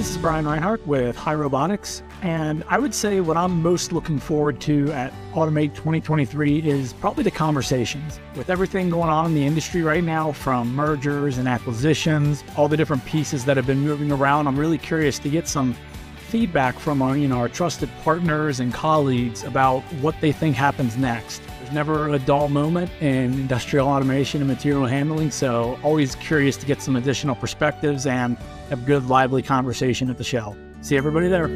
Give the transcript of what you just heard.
Brian Reinhart with HAI Robotics, and I would say what I'm most looking forward to at Automate 2023 is probably the conversations. With everything going on in the industry right now, from mergers and acquisitions, all the different pieces that have been moving around, I'm really curious to get some feedback from our, you know, our trusted partners and colleagues about what they think happens next. Never a dull moment in industrial automation and material handling, so always curious to get some additional perspectives and have good lively conversation at the show. See everybody there.